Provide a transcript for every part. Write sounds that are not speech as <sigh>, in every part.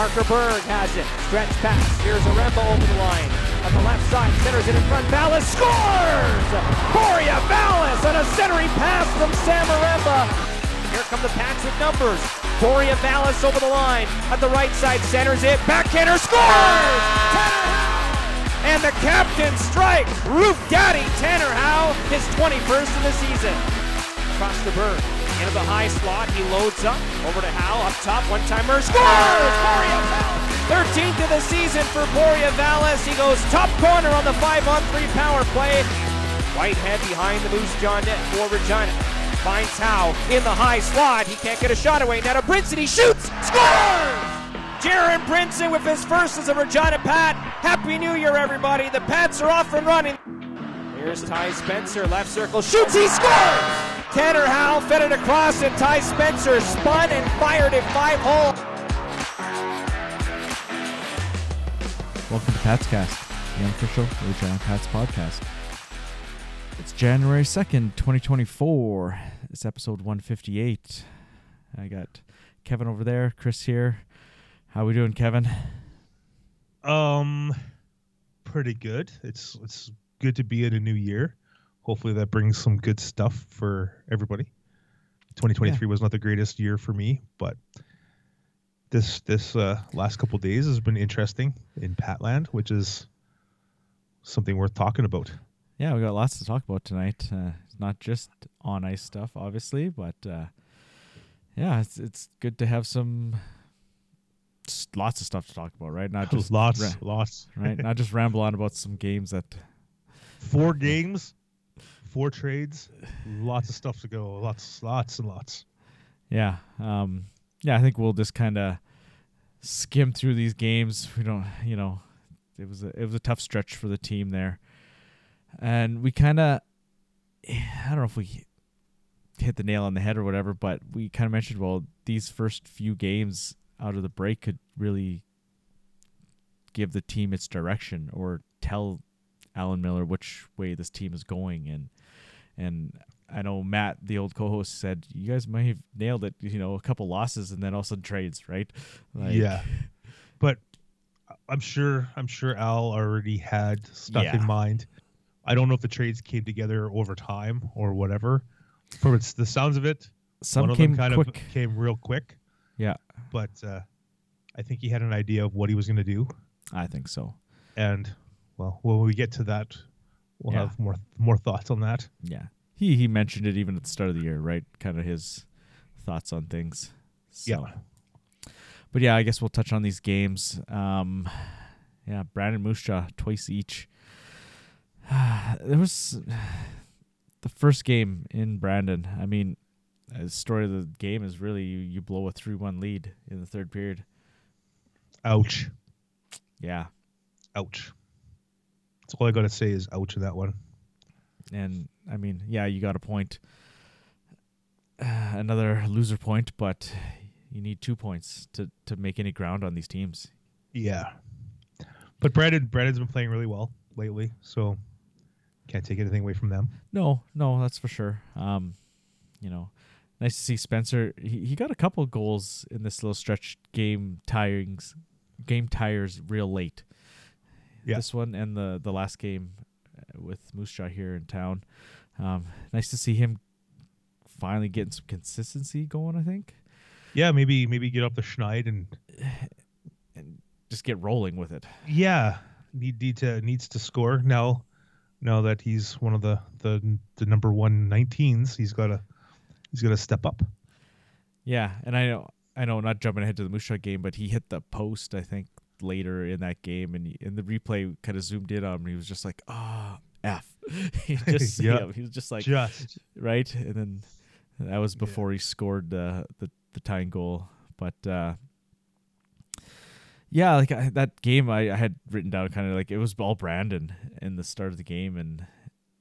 Parker Berg has it. Stretch pass. Here's Oremba over the line. On the left side, centers it in front. Valis scores! Borya Valis on a centering pass from Sam Oremba. Here come the Pats with numbers. Borya Valis over the line. At the right side, centers it. Backhander scores! And the captain strikes. Roof Daddy Tanner Howe, his 21st of the season. Across the Berg. Into the high slot, he loads up. Over to Howe, up top, one-timer, scores! Borya Valis! 13th of the season for Borya Valis. He goes top corner on the 5-on-3 power play. Whitehead behind the Moose Jaw net for Regina. Finds Howe in the high slot. He can't get a shot away. Now to Brinson, he shoots! Scores! Jaron Brinson with his first as a Regina Pat. Happy New Year, everybody. The Pats are off and running. Here's Ty Spencer, left circle, shoots, he scores! Tanner Howe fed it across, and Ty Spencer spun and fired it five hole. Welcome to Pats Cast, the unofficial Regina Pats podcast. It's January 2nd, 2024. It's episode 158. I got Kevin over there, Chris here. How are we doing, Kevin? Um, pretty good. It's it's good to be in a new year. Hopefully that brings some good stuff for everybody. 2023 was not the greatest year for me, but this this uh, last couple days has been interesting in Patland, which is something worth talking about. Yeah, we got lots to talk about tonight. Uh, not just on ice stuff, obviously, but uh, yeah, it's it's good to have some lots of stuff to talk about, right? Not <laughs> just lots, ra- lots. right? Not just ramble on about some games that <laughs> Four games, four trades, lots of stuff to go. Lots, lots and lots. Yeah. Um, yeah, I think we'll just kind of skim through these games. We don't, you know, it was a, it was a tough stretch for the team there, and we kind of, I don't know if we hit the nail on the head or whatever, but we kind of mentioned well these first few games out of the break could really give the team its direction or tell Alan Millar which way this team is going and and I know Matt, the old co-host, said you guys might have nailed it. You know, a couple losses and then all of a sudden trades, right? Like, yeah, but I'm sure I'm sure Al already had stuff Yeah. in mind. I don't know if the trades came together over time or whatever. From it's the sounds of it, Some one of came them kind quick. of came real quick. Yeah, But uh, I think he had an idea of what he was going to do, I think so. and well, when we get to that, we'll Yeah. have more more thoughts on that. Yeah, he he mentioned it even at the start of the year, right? Kind of his thoughts on things. So. Yeah. But yeah, I guess we'll touch on these games. Um, yeah, Brandon Musha twice each. <sighs> there was the first game in Brandon. I mean, the story of the game is really you, you blow a three-one lead in the third period. Ouch, Yeah, ouch. That's all I got to say is ouch in that one. and I mean, yeah, you got a point. Uh, <sighs> another loser point, but you need two points to to make any ground on these teams. Yeah. But Brandon Brandon's been playing really well lately, so can't take anything away from them. No, no, that's for sure. Um, you know, nice to see Spencer. He he got a couple goals in this little stretch game tirings, game tires real late. Yeah. This one and the the last game uh, with Moose Jaw here in town. Um, nice to see him finally getting some consistency going. I think Yeah, maybe maybe get up the schneid and <sighs> and just get rolling with it. yeah, need, need to needs to score now. Now that he's one of the the the number one 19s, he's got to he's got to step up. Yeah, and I know I know not jumping ahead to the Moose Jaw game, but he hit the post I think later in that game, and in the replay kind of zoomed in on him. And he was just like, "Ah, f." <laughs> he <laughs> just <laughs> Yeah. yeah. he was just like Just right, and then that was before he scored the the, the tying goal. But uh, yeah, like I, that game, I, I had written down kind of like it was all Brandon in the start of the game, and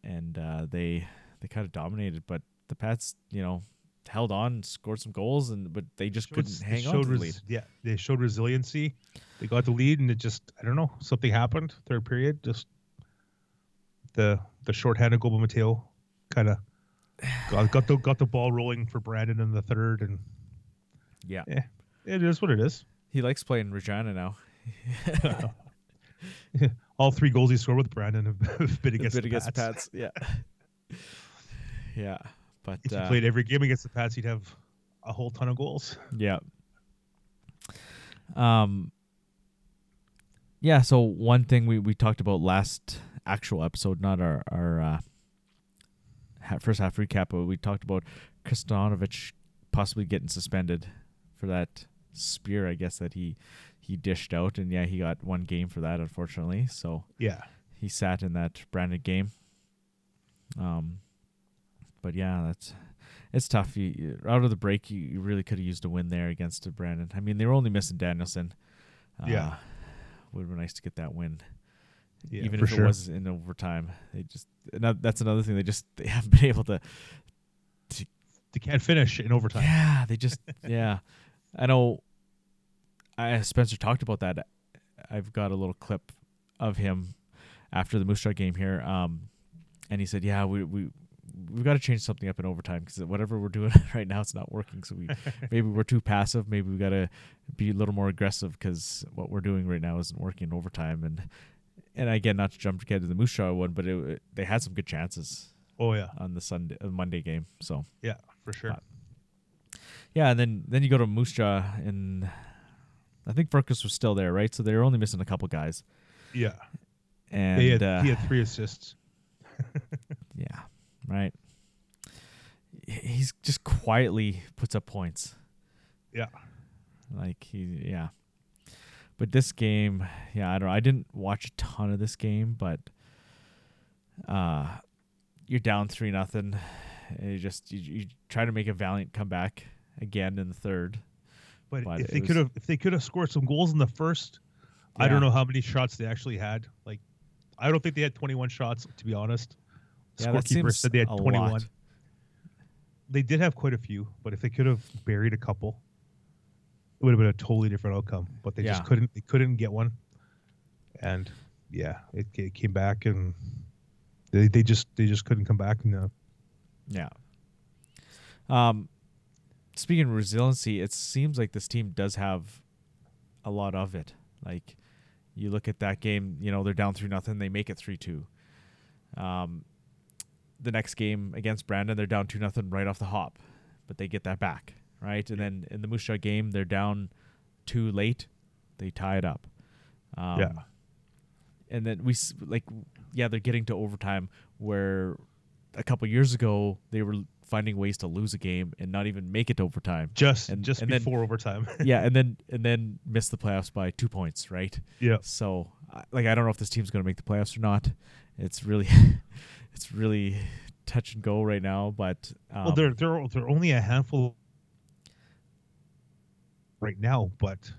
and uh, they they kind of dominated, but the Pats, you know, held on, scored some goals, and but they just couldn't hang on showed to the lead. Yeah, they showed resiliency. They got the lead, and it just I don't know something happened third period. Just the the shorthanded goal by Mateo kind of got, got the got the ball rolling for Brandon in the third, and Yeah, yeah, it is what it is. He likes playing Regina now. <laughs> All three goals he scored with Brandon have <laughs> been against bit the against Pats. Pats. Yeah. <laughs> yeah. But If he uh, played every game against the Pats, he'd have a whole ton of goals. Yeah. Um. Yeah. So one thing we we talked about last actual episode, not our our uh, first half recap, but we talked about Kristanovic possibly getting suspended for that spear, I guess that he he dished out, and yeah, he got one game for that, unfortunately. So Yeah. he sat in that branded game. Um, but yeah, that's it's tough. You, you- out of the break, you, you really could have used a win there against Brandon. I mean, they were only missing Danielson. Uh, Yeah. would have been nice to get that win, Yeah, even if sure. it was in overtime. They just that's another thing. They just they <laughs> haven't been able to. They can't finish in overtime. Yeah, they just <laughs> yeah. I know. I Spencer talked about that. I've got a little clip of him after the Moose Jaw game here, um, and he said, "Yeah, we we we've got to change something up in overtime because whatever we're doing <laughs> right now, it's not working. So we <laughs> maybe we're too passive. Maybe we got to be a little more aggressive because what we're doing right now isn't working in overtime." And and again, not to jump ahead to the Moose Jaw one, but it, they had some good chances Oh yeah. on the Sunday uh, Monday game. So Yeah, for sure. But- yeah, and then then you go to Moose Jaw, and I think Firkus was still there, right? So they were only missing a couple guys, Yeah. and had, uh, he had three assists. <laughs> yeah, right. He- He's just quietly puts up points, Yeah. like he, yeah. But this game, yeah, I don't know. I didn't watch a ton of this game, but uh, you're down three nothing. and You just you, you try to make a valiant comeback again in the third. But, But if they could have if they could have scored some goals in the first, I don't know how many shots they actually had. Like I don't think they had 21 shots to be honest. Yeah, Scorekeeper said they had 21. lot. They did have quite a few, but if they could have buried a couple, it would have been a totally different outcome. But they Yeah. just couldn't. They couldn't get one, and yeah, it, it came back, and they, they just they just couldn't come back. No, Yeah. Um, speaking of resiliency, it seems like this team does have a lot of it. Like you look at that game, you know they're down three nothing, they make it three two. Um, the next game against Brandon, they're down two nothing right off the hop, but they get that back right. And then in the Moose Jaw game, they're down two late, they tie it up. Um, Yeah. And then we like, yeah, they're getting to overtime where a couple years ago they were finding ways to lose a game and not even make it to overtime. just And- just and then- before overtime. <laughs> yeah, and then <laughs> and then miss the playoffs by two points, right? yeah, So, like, I don't know if this team's going to make the playoffs or not. It's really, <laughs> it's really touch and go right now. But um, well, they're they're they're only a handful right now, but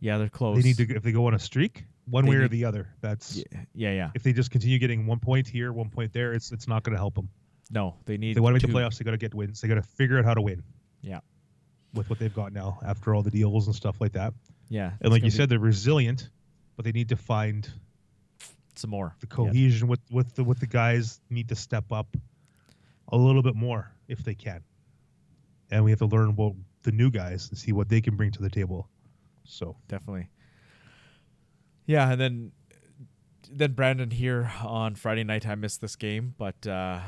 yeah, they're close. they need to if they go on a streak, one They way or the other. That's Yeah, yeah, yeah. if they just continue getting one point here, one point there, it's it's not going to help them. No, they need. If they want to make two. the playoffs, they got to get wins. They got to figure out how to win Yeah, with what they've got now after all the deals and stuff like that. yeah. And like you gonna said, they're resilient, but they need to find be some more the Yeah. cohesion with with the with the guys need to step up a little bit more if they can. And we have to learn about the new guys and see what they can bring to the table. So definitely. Yeah, and then then Brandon here on Friday night. I missed this game, but uh,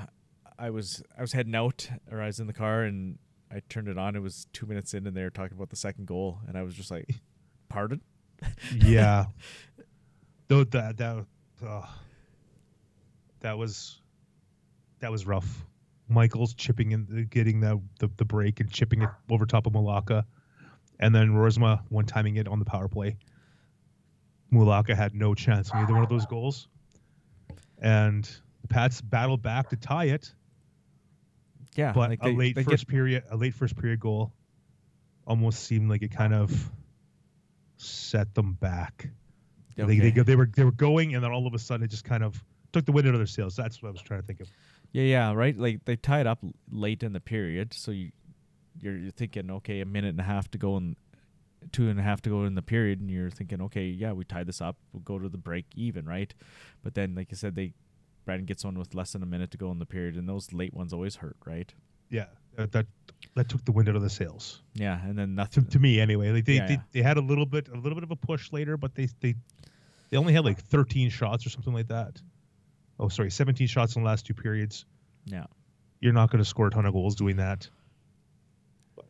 I was I was heading out, or I was in the car, and I turned it on. It was two minutes in, and they were talking about the second goal, and I was just like, "Pardon?" yeah, <laughs> though that that uh, that was that was rough. Michael's chipping in, getting the, the the break and chipping it over top of Malaka, and then Roersma one timing it on the power play. Mulaka had no chance on either one of those goals, and the Pats battled back to tie it. Yeah, but like a they- late they first get- period, a late first period goal, almost seemed like it kind of set them back. They, they go- they were they were going, and then all of a sudden it just kind of took the wind out of their sails. That's what I was trying to think of. Yeah, yeah, right. Like they tied up late in the period, so you you're, you're thinking, okay, a minute and a half to go and two and a half to go in the period, and you're thinking, okay, yeah, we tied this up, we'll go to the break even, right? But then, like you said, they Brandon gets on with less than a minute to go in the period, and those late ones always hurt, right? Yeah, that that, that took the wind out of the sails Yeah, and then to, nothing. to me anyway. Like they, Yeah, they, yeah. they had a little bit a little bit of a push later, but they they they only had like 13 shots or something like that. Oh, sorry, 17 shots in the last two periods. yeah. You're not going to score a ton of goals doing that. But,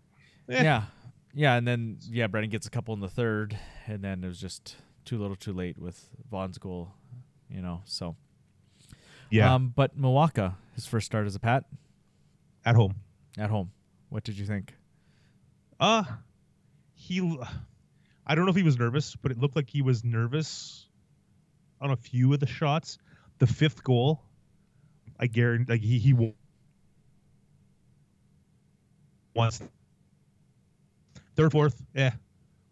eh, Yeah. Yeah, and then yeah, Brennan gets a couple in the third, and then it was just too little, too late with Vaughn's goal, you know. So yeah, Um, but Milwaukee, his first start as a Pat at home. at home. What did you think? Uh he I don't know if he was nervous, but it looked like he was nervous on a few of the shots. The fifth goal, I guarantee like he he wa- wants third, fourth, yeah,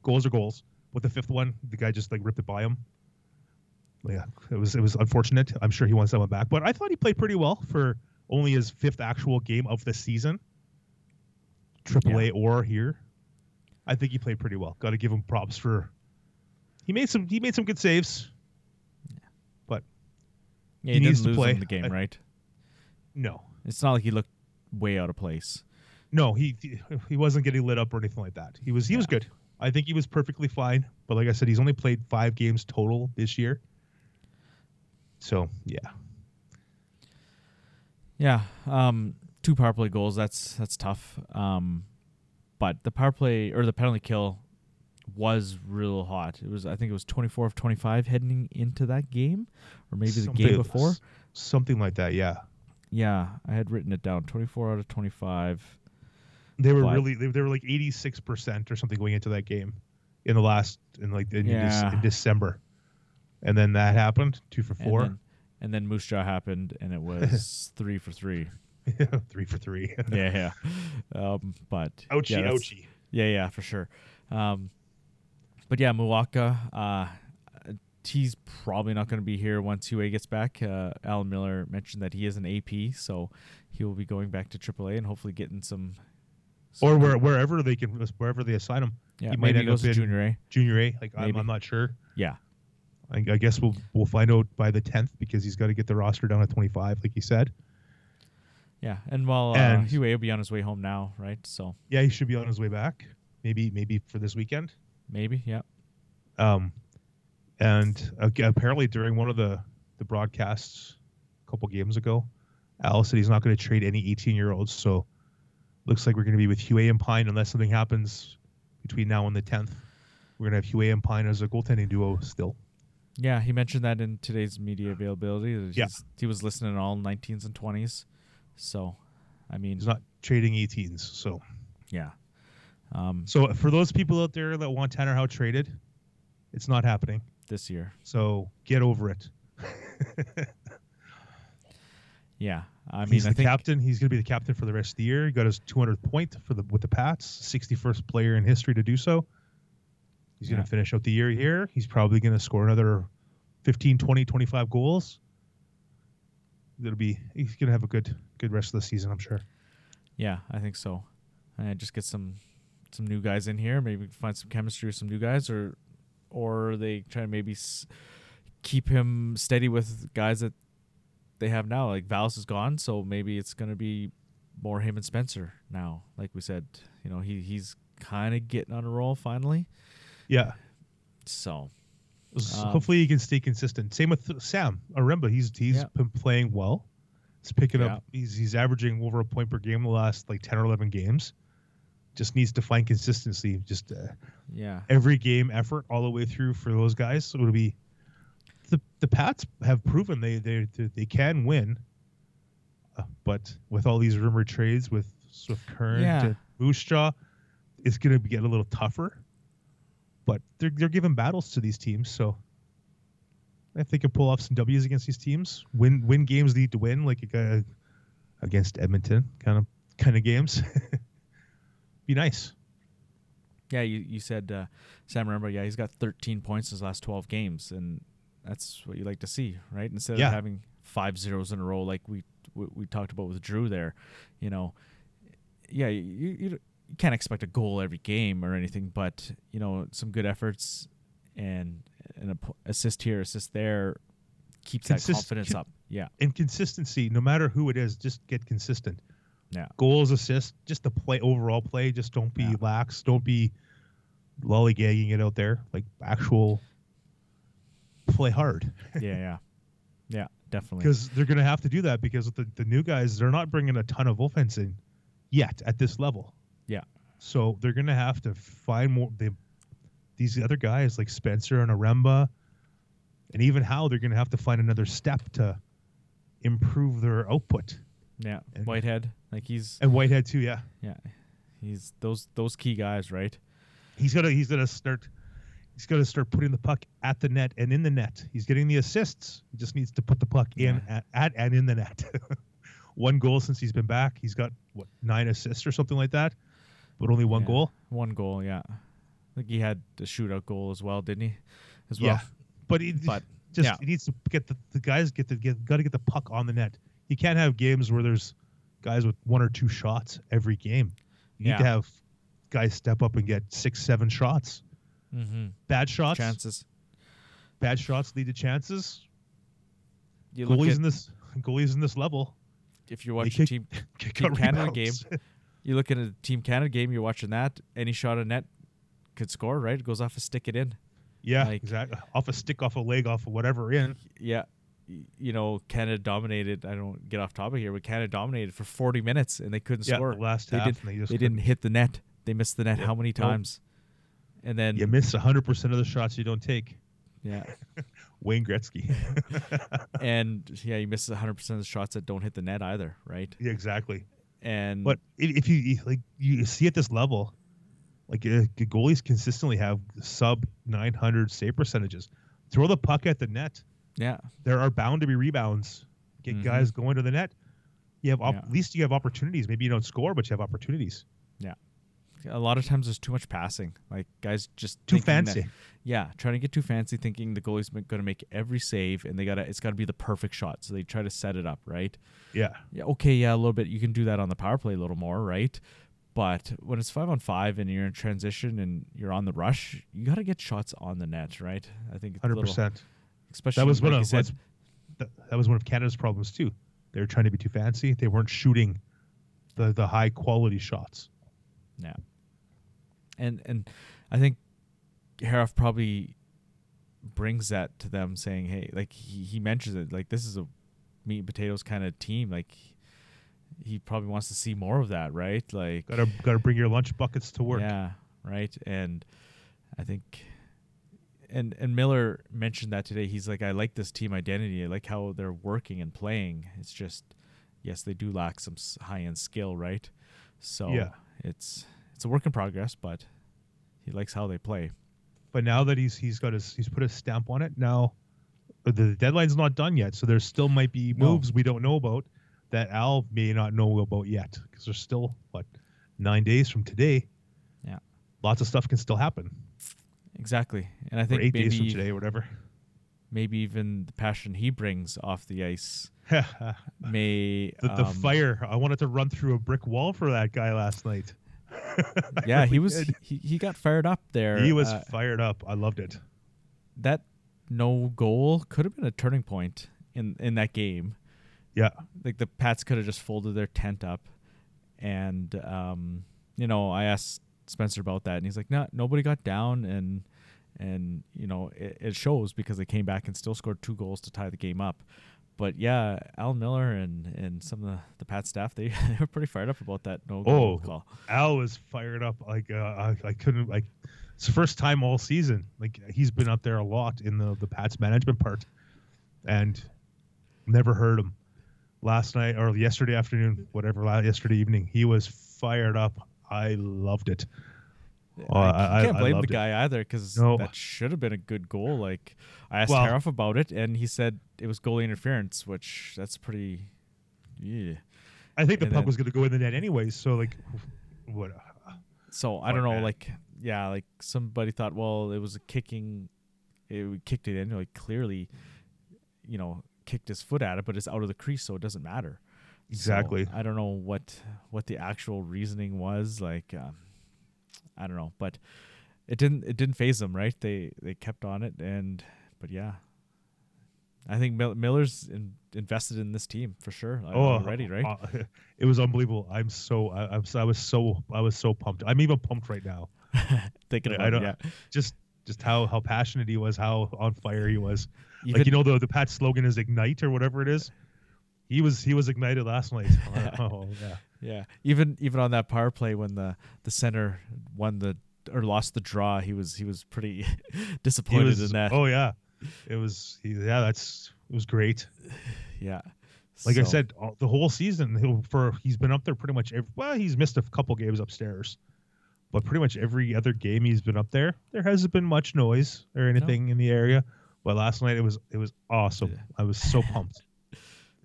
goals are goals. But the fifth one, the guy just like ripped it by him. Yeah, it was it was unfortunate. I'm sure he wants that one back, but I thought he played pretty well for only his fifth actual game of the season. Triple A or here. I think he played pretty well. Got to give him props for. He made some. He made some good saves. Yeah, He he, needs didn't to lose play. in the game, I- right? no, It's not like he looked way out of place. no, he he wasn't getting lit up or anything like that. He was he was good. I think he was perfectly fine. But like I said, he's only played five games total this year. So yeah, Yeah, um, two power play goals. That's that's tough. Um, but the power play or the penalty kill was real hot. It was I think it was 24 of 25 heading into that game, or maybe the game before. something like that. Yeah, Yeah, I had written it down. 24 out of 25. they were But- really they, they were like eighty six percent or something going into that game in the last in like in, Yeah. in December, and then that happened two for four, And then, and then Moose Jaw happened, and it was <laughs> three for three. <laughs> three for three. Yeah, yeah. Um, but ouchie, yeah, ouchie. Yeah, yeah, for sure. Um, but yeah, Milwaukee, uh, he's probably not going to be here once UA gets back. Uh, Alan Millar mentioned that he is an AP, so he will be going back to AAA and hopefully getting some. some or where, wherever they can wherever they assign him. yeah, he might he end up to in- Junior A. Junior A, like I'm, I'm not sure. Yeah, I, I guess we'll we'll find out by the 10th because he's got to get the roster down to 25, like he said. yeah, and while uh, And- UA will be on his way home now, right? So Yeah, he should be on his way back. Maybe maybe for this weekend. Maybe, yeah, Um, and uh, apparently during one of the the broadcasts a couple games ago, Al said he's not going to trade any 18 year olds. So looks like we're going to be with Huet and Pine unless something happens between now and the 10th. We're going to have Huet and Pine as a goaltending duo still. yeah. He mentioned that in today's media availability. That Yeah. he was listening to all 19s and 20s. So, I mean, He's not trading 18s. So yeah. Um, so for those people out there that want Tanner Howe traded, it's not happening. this year, So get over it. <laughs> yeah. I mean, he's I the captain. He's going to be the captain for the rest of the year. He got his 200th point for the with the Pats, 61st player in history to do so. He's going to finish out the year here. He's probably going to score another 15, 20, 25 goals. It'll be he's going to have a good good rest of the season, I'm sure. Yeah, I think so. And just get some some new guys in here. Maybe find some chemistry with some new guys, or or they try to maybe s- keep him steady with guys that they have now. Like Valis is gone, so maybe it's gonna be more him and Spencer now. Like we said, you know, he he's kind of getting on a roll finally. Yeah. So S- Um, Hopefully he can stay consistent. Same with Sam Oremba. He's he's Yeah. been playing well. He's picking Yeah. up. He's he's averaging over a point per game the last like 10 or 11 games. Just needs to find consistency. Just uh, yeah, every game effort all the way through for those guys. So it'll be the the Pats have proven they they they, can win, uh, but with all these rumored trades with Swift Current Yeah. and Moose it's going to get a little tougher. But they're they're giving battles to these teams, so if they can pull off some W's against these teams, win win games they need to win, like against Edmonton, kind of kind of games. <laughs> Be nice. yeah. You you said uh, Sam Oremba? Yeah, he's got 13 points in his last 12 games, and that's what you like to see, right? Instead Yeah. of having five zeros in a row like we we, we talked about with Drew there, you know, yeah, you, you you can't expect a goal every game or anything, but you know, some good efforts and an assist here, assist there keeps that confidence con- up. Yeah, and consistency, no matter who it is, just get consistent. Yeah. Goals, assists, just the play overall play. Just don't be Yeah. lax. Don't be lollygagging it out there. Like actual play hard. yeah, yeah, <laughs> yeah, definitely. because they're going to have to do that because the, the new guys they're not bringing a ton of offense in yet at this level Yeah. so they're going to have to find more they, these other guys like spencer and oremba and even how they're going to have to find another step to improve their output Yeah, and- Whitehead, like he's and whitehead too yeah yeah, he's those those key guys, right? He's gonna he's to start he's to start putting the puck at the net and in the net he's getting the assists he just needs to put the puck in Yeah. at, at and in the net <laughs> one goal since he's been back he's got what nine assists or something like that but only one Yeah. goal One goal, yeah. I think he had the shootout goal as well, didn't he? As yeah well. but he But, just yeah. he needs to get the, the guys get the get got to get the puck on the net you can't have games where there's guys with one or two shots every game you need Yeah. to have guys step up and get six seven shots Mm-hmm. bad shots Chances. bad shots lead to chances You look goalies at in this <laughs> goalies in this level if you're watching kick- team <laughs> kick Team Canada rebounds. <laughs> you look at a Team Canada game, you're watching that. Any shot of net could score, right? It goes off a stick it in. yeah, Like- exactly. Off a stick, off a leg, off of whatever in. Yeah. You know, Canada dominated. I don't get off topic here, but Canada dominated for 40 minutes and they couldn't Yeah, score. the last they half, did, and they they didn't hit the net. They missed the net how many Nope. times? And then You miss 100% of the shots you don't take. yeah, <laughs> Wayne Gretzky. <laughs> <laughs> and yeah, you miss 100 percent of the shots that don't hit the net either, right? yeah, exactly. And But if, you like you see at this level, like uh, the goalies consistently have sub 900 save percentages. Throw the puck at the net. Yeah, There are bound to be rebounds. Get Mhm. guys going to the net. You have op- Yeah. at least you have opportunities. Maybe you don't score, but you have opportunities. Yeah. A lot of times there's too much passing. Like guys just Too thinking that- fancy. yeah, trying to get too fancy, thinking the goalie's going to make every save, and they gotta it's got to be the perfect shot. So they try to set it up right. Yeah. Yeah, okay, yeah, a little bit. You can do that on the power play a little more, right? But when it's five on five and you're in transition and you're on the rush, you got to get shots on the net, right? I think it's a Hundred percent. Especially That was like one of said, that, that was one of Canada's problems too. They were trying to be too fancy. They weren't shooting the the high quality shots. Yeah. And and I think Herauf probably brings that to them saying, Hey, like he, he mentions it, like this is a meat and potatoes kind of team. Like he probably wants to see more of that, right? Like Got to got to bring your lunch buckets to work. Yeah, right. And I think and and Millar mentioned that today. He's like, I like this team identity. I like how they're working and playing. It's just yes, they do lack some high end skill, right? So Yeah. it's it's a work in progress, but he likes how they play. But now that he's he's got his he's put a stamp on it. Now uh, the deadline's not done yet, so there still might be No. moves we don't know about that Al may not know about yet because there's still what nine days from today. Yeah. Lots of stuff can still happen. Exactly. And I Or think eight days from maybe today, whatever. maybe even the passion he brings off the ice <laughs> may the um, fire. I wanted to run through a brick wall for that guy last night. <laughs> Yeah, he was did. he, he got fired up there. He was uh, fired up. I loved it. that no goal could have been a turning point in in that game. Yeah. Like the Pats could have just folded their tent up, and um, you know, I asked Spencer about that, and he's like, "No, nobody got down, and and you know, it, it shows because they came back and still scored two goals to tie the game up." But yeah, Al Millar and and some of the the Pat staff they, <laughs> they were pretty fired up about that no goal Oh, call. Al was fired up. Like uh, I, I couldn't like. It's the first time all season. Like he's been up there a lot in the the Pats management part, and never heard him. Last night or yesterday afternoon, whatever, yesterday evening, he was fired up. I loved it. Oh, I, I- I- can't I blame the loved it. guy either because No. that should have been a good goal. Like I asked Well- Herauf about it, and he said it was goalie interference, which that's pretty. Yeah. I think the And puck then- was going to go in the net anyways. So like, what? Uh, so I don't know. man. Like yeah, like somebody thought, well, it was a kicking. It kicked it in. Like clearly, you know, kicked his foot at it, but it's out of the crease, so it doesn't matter. So, Exactly. I don't know what what the actual reasoning was. Like, um, I don't know, but it didn't it didn't phase them, right? They they kept on it, and but yeah, I think Mil- Millar's in, invested in this team for sure uh, Oh, already, right? uh, <laughs> it was unbelievable. I'm so I, I'm so, I was so I was so pumped. I'm even pumped right now. <laughs> Thinking I about it, don't- yeah. Just just how how passionate he was, how on fire he was. Even, like you know the the Pat slogan is ignite or whatever it is. He was he was ignited last night. <laughs> oh yeah. yeah, even even on that power play when the the center won the or lost the draw, he was he was pretty <laughs> disappointed was in that. oh yeah. It was yeah that's it was great. <sighs> yeah. Like I said, all, the whole season for he's been up there pretty much. Every, well, he's missed a couple games upstairs, but pretty much every other game he's been up there, there hasn't been much noise or anything in the area. But last night it was it was awesome. Yeah. I was so pumped.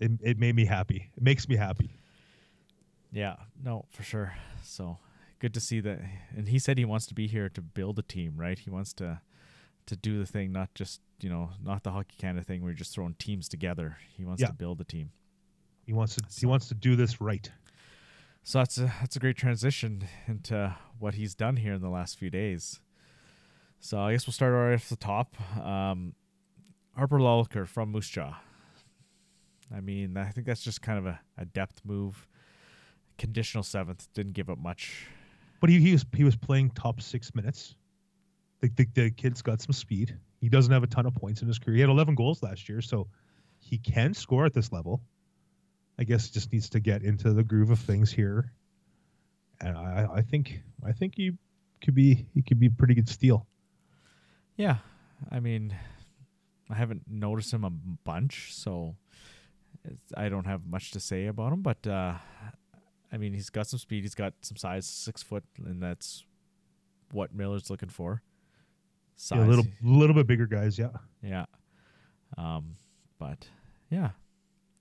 It it made me happy. It makes me happy. Yeah, no, for sure. So good to see that. And he said he wants to be here to build a team, right? He wants to to do the thing, not just you know, not the hockey kind of thing where you're just throwing teams together. He wants Yeah. to build a team. He wants to he wants to do this right. So that's a that's a great transition into what he's done here in the last few days. So I guess we'll start right off the top. Um, Harper Lulker from Moose Jaw. I mean, I think that's just kind of a, a depth move. Conditional seventh didn't give up much. But he, he was he was playing top six minutes. The, the the kid's got some speed. He doesn't have a ton of points in his career. He had 11 goals last year, so he can score at this level. I guess just needs to get into the groove of things here. And I, I think I think he could be he could be a pretty good steal. Yeah, I mean, I haven't noticed him a bunch, so I don't have much to say about him. But uh, I mean, he's got some speed. He's got some size, six foot, and that's what Millar's looking for. Size, Yeah, a little little bit bigger guys, yeah. yeah. Um, but yeah,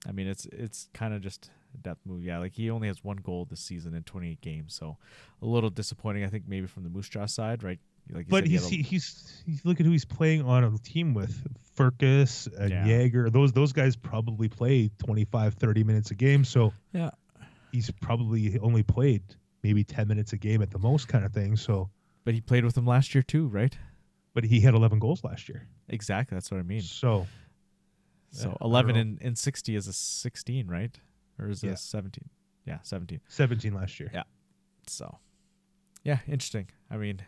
I mean, it's it's kind of just a depth move. Yeah, like he only has one goal this season in 28 games, so a little disappointing. I think maybe from the Moose Jaw side, right? Like But he's, had a- he, he's he's look at who he's playing on a team with. Firkus and Yeah. Yager. Those those guys probably play 25, 30 minutes a game. So yeah. he's probably only played maybe 10 minutes a game at the most kind of thing. So But he played with them last year too, right? but he had 11 goals last year. Exactly. That's what I mean. So So Yeah, 11 know. and, and 60 is a 16, right? Or is it Yeah. a 17? Yeah, 17. 17 last year. Yeah. So, yeah, interesting. I mean,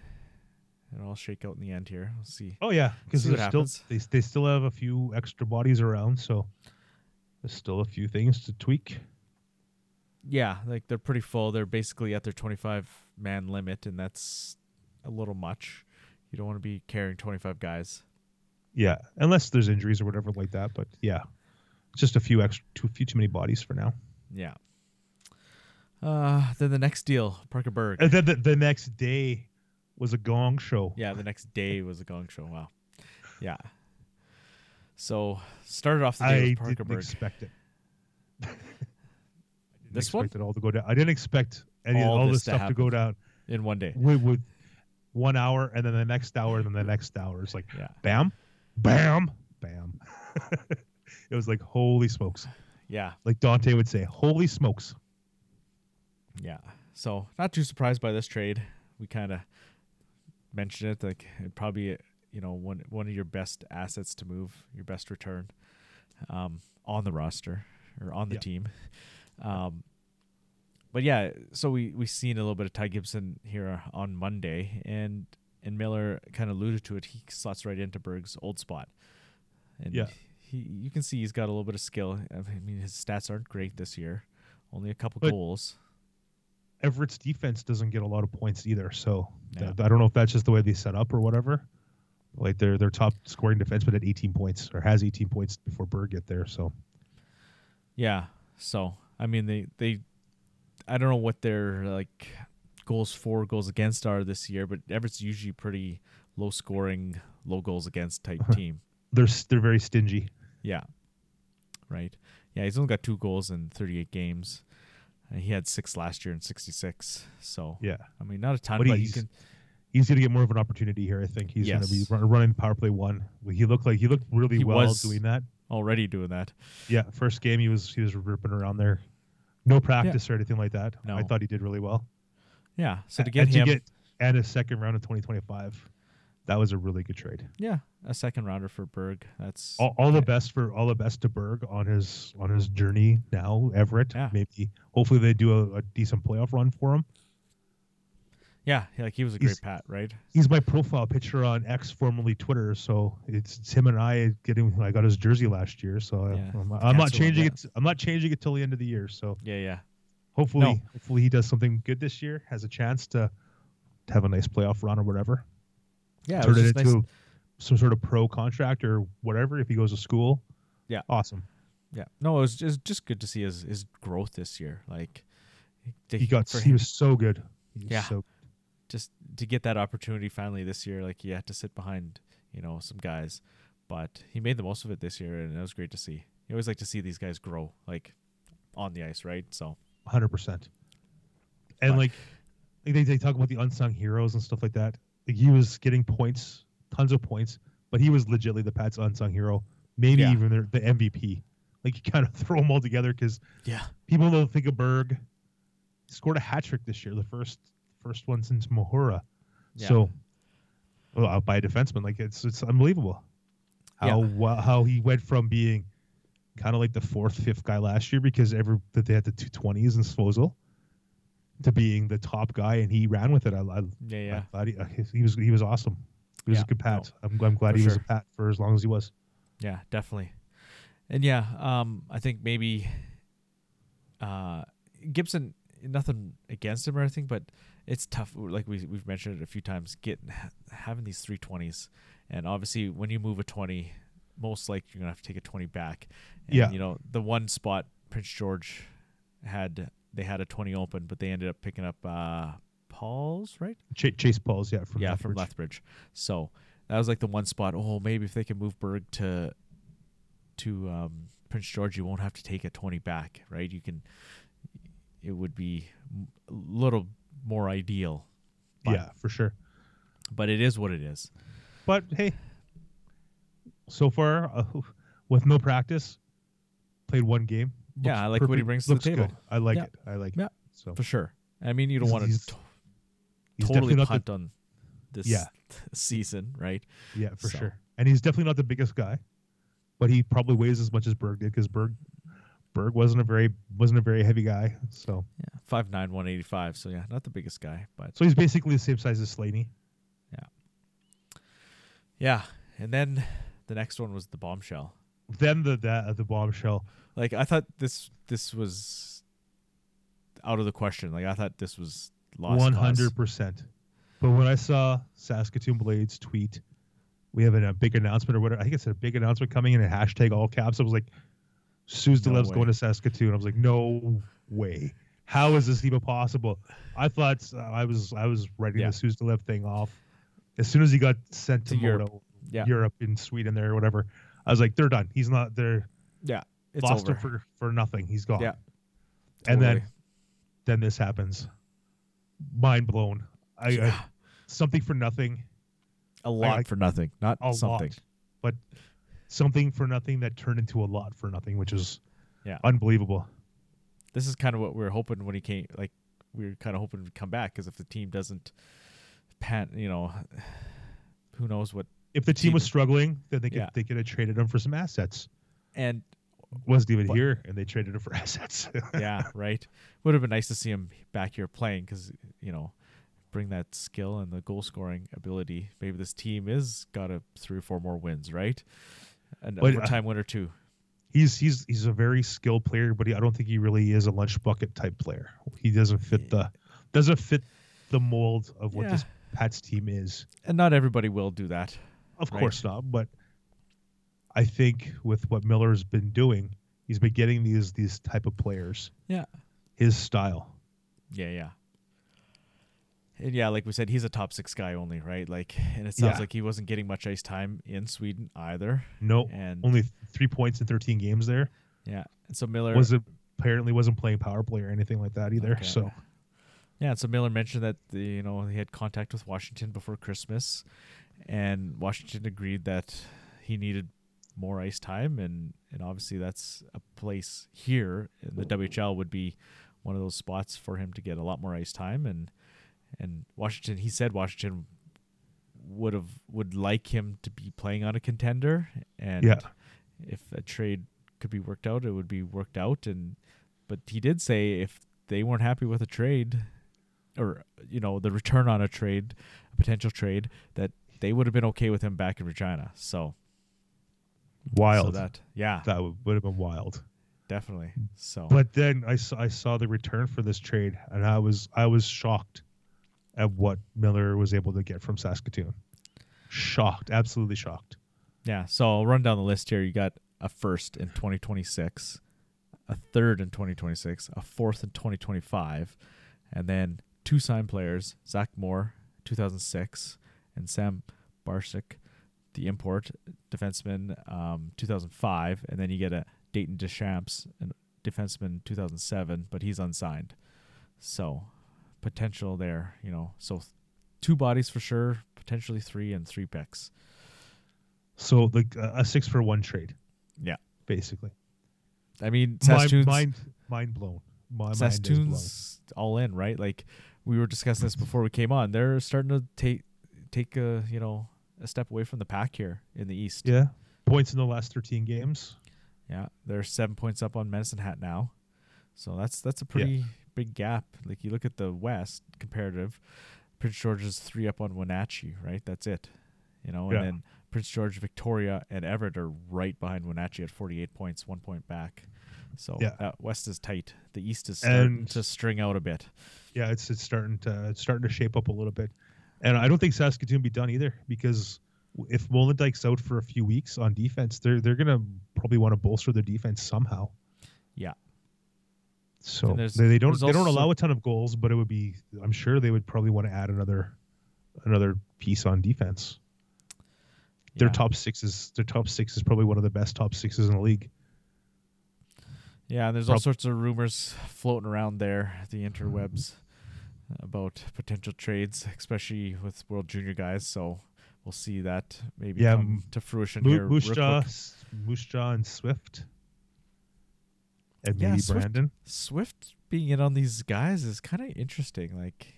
it'll all shake out in the end here. We'll see. Oh yeah, because there's still they they still have a few extra bodies around, so there's still a few things to tweak. Yeah, like they're pretty full. They're basically at their 25 man limit, and that's a little much. You don't want to be carrying 25 guys. Yeah, unless there's injuries or whatever like that. But yeah, just a few extra, too few too many bodies for now. Yeah. Uh, then the next deal, Parker Berg. And then the, the next day was a gong show. Yeah, the next <laughs> day was a gong show. Wow. Yeah. So started off the day I with Parker didn't Berg. expect it. <laughs> I didn't This expect one? it all to go down. I didn't expect any All all, this this to stuff to, go down in one day. with, with one hour and then the next hour and then the <laughs> next hour. It's like Yeah. bam, bam, bam. it was like holy smokes. Yeah. Like Dante would say, holy smokes. Yeah. So not too surprised by this trade. We kind of mentioned it like it probably you know one one of your best assets to move, your best return um, on the roster or on the Yeah. team. Um, but yeah, so we we seen a little bit of Ty Gibson here on Monday, and and Millar kind of alluded to it. He slots right into Berg's old spot, and Yeah. he you can see he's got a little bit of skill. I mean, his stats aren't great this year, only a couple But- goals. Everett's defense doesn't get a lot of points either. So Yeah. th- I don't know if that's just the way they set up or whatever. Like their their top scoring defenseman at 18 points or has 18 points before Berg get there. So Yeah. So I mean they they I don't know what their like goals for goals against are this year, but Everett's usually pretty low scoring, low goals against type uh-huh. team. they're they're very stingy. Yeah. Right. Yeah, he's only got two goals in 38 games. And he had six last year in 66. So Yeah. I mean, not a ton, But but, you he's- can. He's going to get more of an opportunity here. I think he's going to be run, running power play one. He looked like he looked really He well doing that. Already doing that. Yeah, first game he was he was ripping around there. No practice or anything like that. No. I thought he did really well. Yeah. So to get and him, to get and a second round of 2025. That was a really good trade. Yeah, a second rounder for Berg. That's All, all the best for all the best to Berg on his on his journey now. Everett, Yeah. maybe hopefully they do a, a decent playoff run for him. yeah, like he was a great He's- pat, right? He's my profile picture on X, formerly Twitter. So it's, it's him and I getting. I got his jersey last year, so I- Yeah, I'm, I'm not changing it. I'm not changing it till the end of the year. So Yeah, yeah. hopefully, No. hopefully he does something good this year. Has a chance to, to have a nice playoff run or whatever. Yeah, turn was it just nice- into some sort of pro contract or whatever if he goes to school. Yeah. awesome. Yeah, no, it was just just good to see his his growth this year. Like to- He got he was so good. Was Yeah. so just to get that opportunity finally this year. Like he had to sit behind you know some guys, but he made the most of it this year, and it was great to see. You always like to see these guys grow, like on the ice, right? So hundred percent. And But- like, like they, they talk about the unsung heroes and stuff like that. Like he was getting points, tons of points, but he was legitly the Pats unsung hero, maybe Yeah. even the, the MVP. Like you <laughs> kind of throw them all together because yeah, people don't think of Berg. He scored a hat trick this year, the first first one since Mohura. Yeah. So, well, out by a defenseman, like it's it's unbelievable how Yeah. how he went from being kind of like the fourth, fifth guy last year because every that they had the two twenties in disposal to being the top guy, and he ran with it. I, I, yeah, yeah. I'm glad he, he was he was awesome. He was Yeah, a good pat. no, I'm, I'm glad he was sure. a pat for as long as he was. Yeah, definitely. And yeah, um, I think maybe uh, Gibson. Nothing against him or anything, but it's tough. Like we we've mentioned it a few times. Getting ha- having these three twenties, and obviously when you move a twenty, most likely you're gonna have to take a twenty back. And, Yeah. You know the one spot Prince George had they had a twenty open, but they ended up picking up uh, Paul's right Ch- Chase Pauls, yeah, from yeah, Lethbridge. from Lethbridge. So that was like the one spot. Oh, maybe if they can move Berg to to um, Prince George, you won't have to take a twenty back, right? You can. It would be a little more ideal, Yeah, for sure. but it is what it is. But hey, so far uh, <laughs> with no practice, played one game. Yeah, I like what he brings to the table. good. I like Yeah. it. I like Yeah. it. So for sure. I mean, you don't want to he's- to- he's totally punt on this Yeah. <laughs> season, right? yeah for so. sure. And he's definitely not the biggest guy, but he probably weighs as much as Berg did because Berg Berg wasn't a very wasn't a very heavy guy. So Yeah, five nine, one eighty five. So yeah, not the biggest guy, but so he's basically the same size as Slaney. Yeah. Yeah. And then the next one was the bombshell. Then the the, uh, the bombshell. Like I thought this this was out of the question. Like I thought this was lost. Hundred percent. But when I saw Saskatoon Blades tweet, we have a big announcement or whatever. I think it's a big announcement coming in a hashtag all caps. I was like, Suzdalev's going to Saskatoon. I was like, no way. How is this even possible? I thought uh, I was I was writing Yeah. the Suzdalev thing off as soon as he got sent to, To Europe. Modo, Yeah. Europe in Sweden there or whatever. I was like, they're done. He's not. They're Yeah. It's lost over. him for for nothing. He's gone. Yeah. And then Totally. then this happens. Mind blown. I, I something for nothing. a lot like for nothing. Not A something. lot, but something for nothing that turned into a lot for nothing, which is Yeah. unbelievable. This is kind of what we were hoping when he came. Like we were kind of hoping to come back because if the team doesn't pan, you know, who knows what. If the team was struggling, then they could Yeah. they could have traded him for some assets. And Wasn't even But- here, and they traded him for <laughs> assets. yeah, right. Would have been nice to see him back here playing because you know, bring that skill and the goal scoring ability. Maybe this team is got a three or four more wins, right? An But, uh, overtime win or two. he's he's he's a very skilled player, but he, I don't think he really is a lunch bucket type player. He doesn't fit the doesn't fit the mold of what Yeah. this Pats team is. And not everybody will do that. Of Right. course not, but I think with what Millar's been doing, he's been getting these these type of players. Yeah. His style. Yeah, yeah. And yeah, like we said, he's a top six guy only, right? Like, and it sounds Yeah. like he wasn't getting much ice time in Sweden either. No, And only three points in 13 games there. yeah, and so Millar Wasn't apparently wasn't playing power play or anything like that either. Okay. So Yeah, and so Millar mentioned that the, you know he had contact with Washington before Christmas, and Washington agreed that he needed more ice time, and and obviously that's a place here in the WHL would be one of those spots for him to get a lot more ice time, and and Washington he said Washington would have would like him to be playing on a contender, and Yeah. if a trade could be worked out, it would be worked out. And but he did say if they weren't happy with a trade, or you know the return on a trade, a potential trade, that they would have been okay with him back in Regina. So Wild. So that yeah, that would, would have been wild. definitely. So But then I saw I saw the return for this trade, and I was I was shocked at what Millar was able to get from Saskatoon. Shocked, absolutely shocked. Yeah, so I'll run down the list here. You got a first in 2026, a third in 2026, a fourth in 2025, and then two signed players, Zach Moore, 2006, and Sam Barsik, the import defenseman, um, 2005, and then you get a Dayton Deschamps, a defenseman, 2007, but he's unsigned. So potential there, you know. So th- two bodies for sure, potentially three and three picks. So like uh, a six for one trade, Yeah. basically. I mean, Mind, mind, mind blown. My mind blown. All in, right? Like we were discussing this before we came on. They're starting to take take a you know a step away from the pack here in the East. Yeah, points in the last thirteen games. Yeah, they're seven points up on Medicine Hat now, so that's that's a pretty big gap. Like you look at the West comparative, Prince George is three up on Wenatchee, right? That's it, you know, Yeah. and then Prince George, Victoria, and Everett are right behind Wenatchee at forty eight points, one point back. So Yeah. uh, West is tight. The East is starting And- to string out a bit. Yeah, it's it's starting to it's starting to shape up a little bit, and I don't think Saskatoon be done either because if Molendyk's out for a few weeks on defense, they're they're gonna probably want to bolster their defense somehow. Yeah. So they, they don't they don't allow a ton of goals, but it would be I'm sure they would probably want to add another another piece on defense. Their Yeah. top six is their top six is probably one of the best top sixes in the league. Yeah, and there's all sorts of rumors floating around there, the interwebs, about potential trades, especially with World Junior guys. So we'll see that maybe Yeah, come to fruition Mo- here. Moose Jaw, Moose Jaw and Swift, and Yeah, maybe Swift- Brandon. Swift being in on these guys is kind of interesting. Like,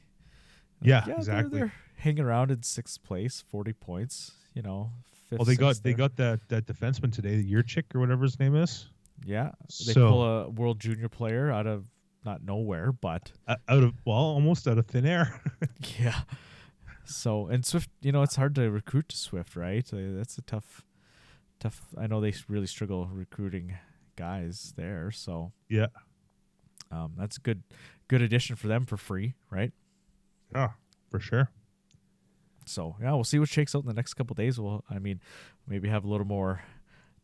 Yeah, they're- exactly. They're, hanging around in sixth place, forty points. You know, fifth. Well, they got sixth they got that that defenseman today, your chick or whatever his name is, yeah. They So- pull a World Junior player out of not nowhere, but uh, out of well, almost out of thin air. <laughs> Yeah. So and Swift, you know, it's hard to recruit to Swift, right? Uh, That's a tough, tough. I know they really struggle recruiting guys there, so yeah, um, that's a good, good addition for them for free, right? yeah, for sure. So yeah, we'll see what shakes out in the next couple days. We'll, I mean, maybe have a little more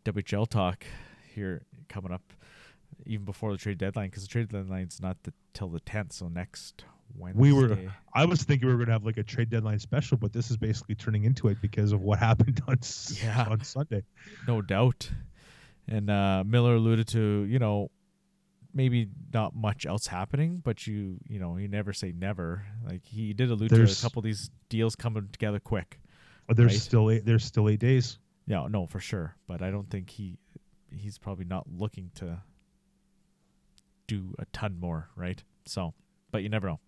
WHL talk here coming up, even before the trade deadline, because the trade deadline's not the, till the tenth, so next Wednesday. We were- I was thinking we were gonna have like a trade deadline special, but this is basically turning into it because of what <laughs> happened on Yeah. on Sunday. no doubt. And uh, Millar alluded to, you know, maybe not much else happening, but you, you know, you never say never. Like he did allude to a couple of these deals coming together quick. But there's Right. still eight, there's still eight days. Yeah, no, for sure. But I don't think he, he's probably not looking to do a ton more, right? So, but you never know.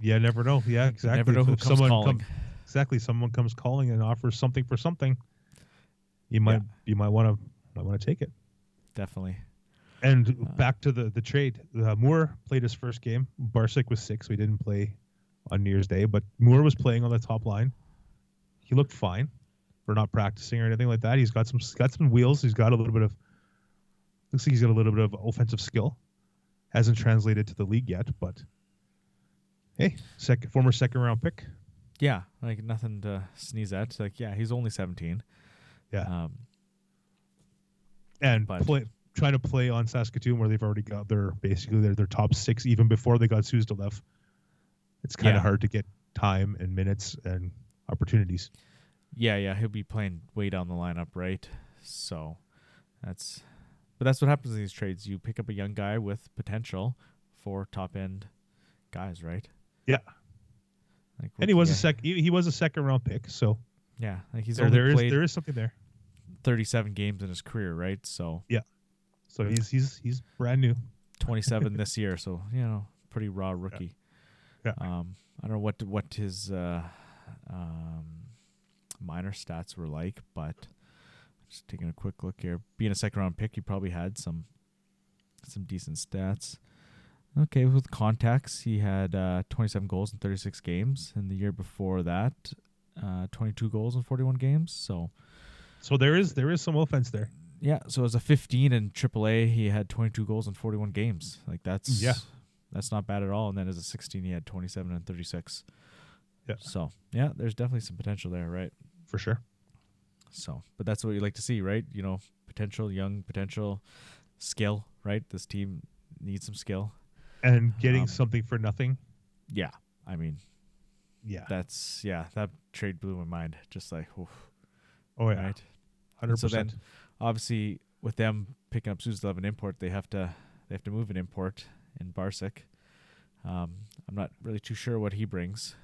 Yeah, never know. Yeah, exactly. You never know If- who if comes someone calling. come- exactly, someone comes calling and offers something for something. You might you might want to might want to take it. Definitely. And Uh, back to the the trade. Uh, Moore played his first game. Barsick was sick, so he didn't play on New Year's Day. But Moore was playing on the top line. He looked fine for not practicing or anything like that. He's got some he's got some wheels. He's got a little bit of looks like he's got a little bit of offensive skill. Hasn't translated to the league yet, but hey, second former second round pick. Yeah, like nothing to sneeze at. Like, yeah, he's only 17. Yeah. Um, and play trying to play on Saskatoon where they've already got their basically their, their top six even before they got Suzdalev. It's kind Yeah. of hard to get time and minutes and opportunities. Yeah, yeah, he'll be playing way down the lineup, right? So that's but that's what happens in these trades. You pick up a young guy with potential for top end guys, right? Yeah. Like And he was a sec he, he was a second round pick, so Yeah, like he's there, There is there is something there. 37 games in his career, right? So yeah, So he's he's he's brand new. 27 <laughs> this year, so you know, pretty raw rookie. Yeah. Um, I don't know what what his uh, um, minor stats were like, but just taking a quick look here. Being a second round pick, he probably had some some decent stats. Okay, with contacts, he had uh, 27 goals in 36 games, and the year before that, uh, 22 goals in 41 games. So, So there is there is some offense there. yeah, so as a 15 in AAA, he had 22 goals in 41 games. Like that's Yeah. that's not bad at all. And then as a 16, he had 27 and 36. Yeah. So yeah, there's definitely some potential there, right? For sure. So, but that's what you like to see, right? You know, potential, young potential, skill, right? This team needs some skill. And getting Um, something for nothing. Yeah, I mean, Yeah. that's yeah, that trade blew my mind. Just like, oof, oh yeah. right? Hundred So then, percent. obviously, with them picking up Suzdalev an import, they have to they have to move an import in Barsic. Um, I'm not really too sure what he brings.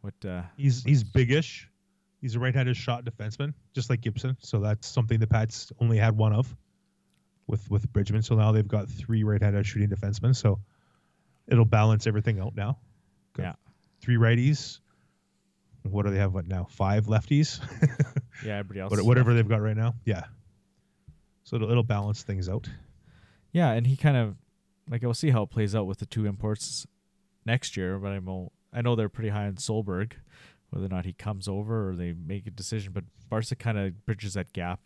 What uh, He's he's biggish. He's a right-handed shot defenseman, just like Gibson. So that's something the Pats only had one of, with with Bridgman. So now they've got three right-handed shooting defensemen. So it'll balance everything out now. Yeah. Three righties. What do they have? What now? Five lefties. <laughs> yeah, everybody else. Whatever they've got right now. Yeah. So it'll, it'll balance things out. Yeah, and he kind of like we'll see how it plays out with the two imports next year. But I'm I know they're pretty high on Solberg, whether or not he comes over or they make a decision. But Barca kind of bridges that gap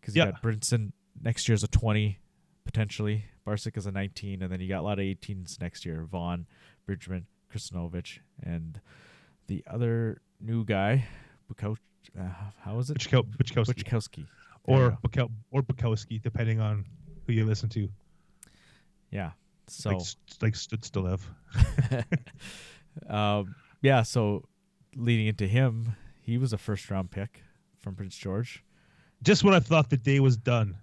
because you Yeah. got Brinson next year's a 20 potentially. Barsic is a 19, and then you got a lot of 18s next year. Vaughn, Bridgman, Kristanovich, and the other new guy, Bukau. Uh, how is it? Buchko- Buchkowski. Buchkowski. Or. Bukow- or Bukowski, depending on who you listen to. yeah. So like st- like stood still have. um, yeah, so leading into him, he was a first round pick from Prince George. Just when I thought the day was done,